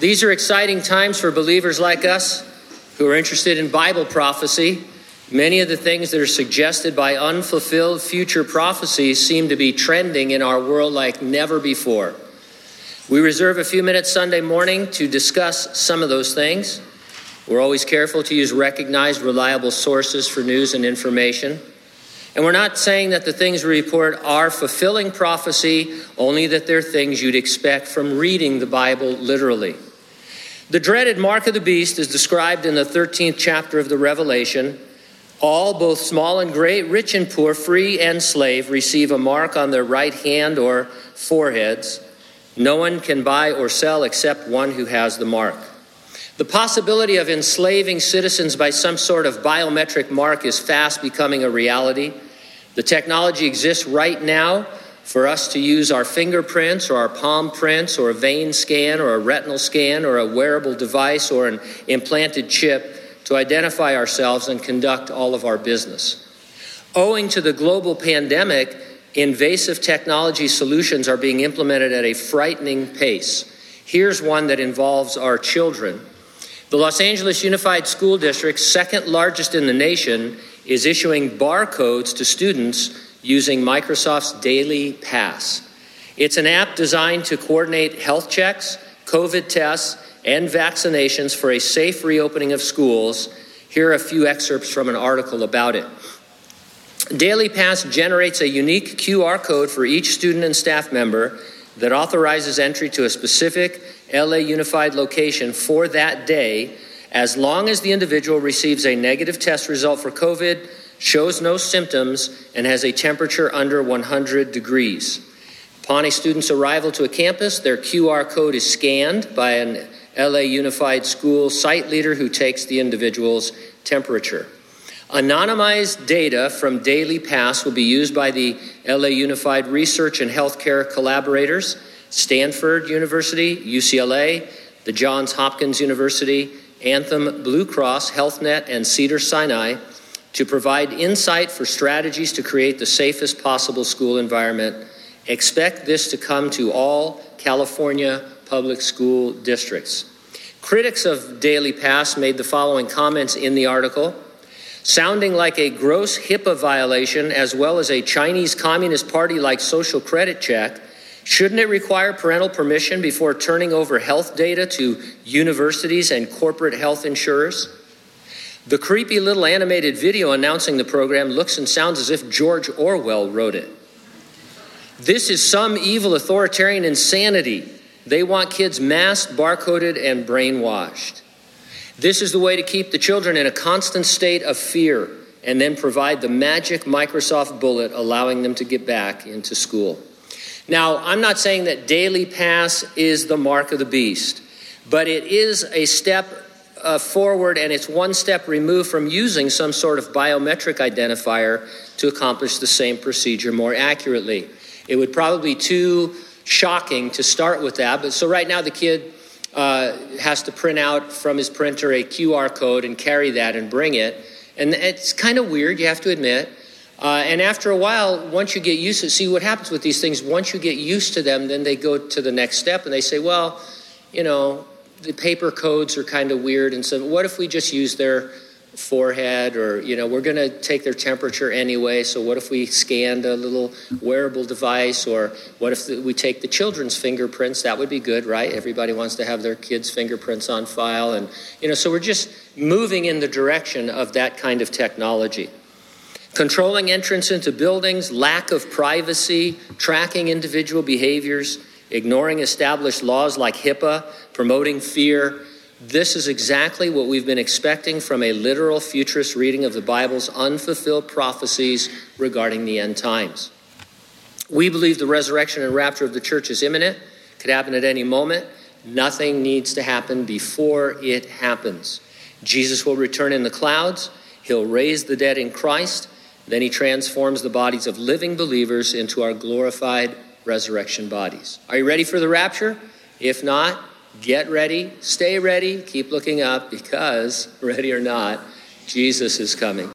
These are exciting times for believers like us who are interested in Bible prophecy. Many of the things that are suggested by unfulfilled future prophecies seem to be trending in our world like never before. We reserve a few minutes Sunday morning to discuss some of those things. We're always careful to use recognized, reliable sources for news and information. And we're not saying that the things we report are fulfilling prophecy, only that they're things you'd expect from reading the Bible literally. The dreaded mark of the beast is described in the 13th chapter of the Revelation. All, both small and great, rich and poor, free and slave, receive a mark on their right hand or foreheads. No one can buy or sell except one who has the mark. The possibility of enslaving citizens by some sort of biometric mark is fast becoming a reality. The technology exists right now for us to use our fingerprints or our palm prints or a vein scan or a retinal scan or a wearable device or an implanted chip to identify ourselves and conduct all of our business. Owing to the global pandemic, invasive technology solutions are being implemented at a frightening pace. Here's one that involves our children. The Los Angeles Unified School District, second largest in the nation, is issuing barcodes to students using Microsoft's Daily Pass. It's an app designed to coordinate health checks, COVID tests, and vaccinations for a safe reopening of schools. Here are a few excerpts from an article about it. Daily Pass generates a unique QR code for each student and staff member that authorizes entry to a specific LA Unified location for that day as long as the individual receives a negative test result for COVID, shows no symptoms, and has a temperature under 100 degrees. Upon a student's arrival to a campus, their QR code is scanned by an LA Unified School site leader who takes the individual's temperature. Anonymized data from Daily Pass will be used by the LA Unified Research and Healthcare collaborators, Stanford University, UCLA, the Johns Hopkins University, Anthem Blue Cross, HealthNet, and Cedar Sinai to provide insight for strategies to create the safest possible school environment. Expect this to come to all California public school districts. Critics of Daily Pass made the following comments in the article sounding like a gross HIPAA violation as well as a Chinese Communist Party like social credit check. Shouldn't it require parental permission before turning over health data to universities and corporate health insurers? The creepy little animated video announcing the program looks and sounds as if George Orwell wrote it. This is some evil authoritarian insanity. They want kids masked, barcoded, and brainwashed. This is the way to keep the children in a constant state of fear and then provide the magic Microsoft bullet allowing them to get back into school. Now, I'm not saying that daily pass is the mark of the beast, but it is a step uh, forward and it's one step removed from using some sort of biometric identifier to accomplish the same procedure more accurately. It would probably be too shocking to start with that, but so right now the kid uh, has to print out from his printer a QR code and carry that and bring it. And it's kind of weird, you have to admit. Uh, and after a while, once you get used to see what happens with these things, once you get used to them, then they go to the next step and they say, well, you know, the paper codes are kind of weird. And so, what if we just use their forehead or you know we're going to take their temperature anyway so what if we scanned a little wearable device or what if we take the children's fingerprints? That would be good right? Everybody wants to have their kids fingerprints on file and you know so we're just moving in the direction of that kind of technology. Controlling entrance into buildings lack of privacy tracking individual behaviors ignoring established laws like HIPAA promoting fear this is exactly what we've been expecting from a literal futurist reading of the Bible's unfulfilled prophecies regarding the end times. We believe the resurrection and rapture of the church is imminent, could happen at any moment. Nothing needs to happen before it happens. Jesus will return in the clouds, he'll raise the dead in Christ, then he transforms the bodies of living believers into our glorified resurrection bodies. Are you ready for the rapture? If not, Get ready, stay ready, keep looking up because, ready or not, Jesus is coming.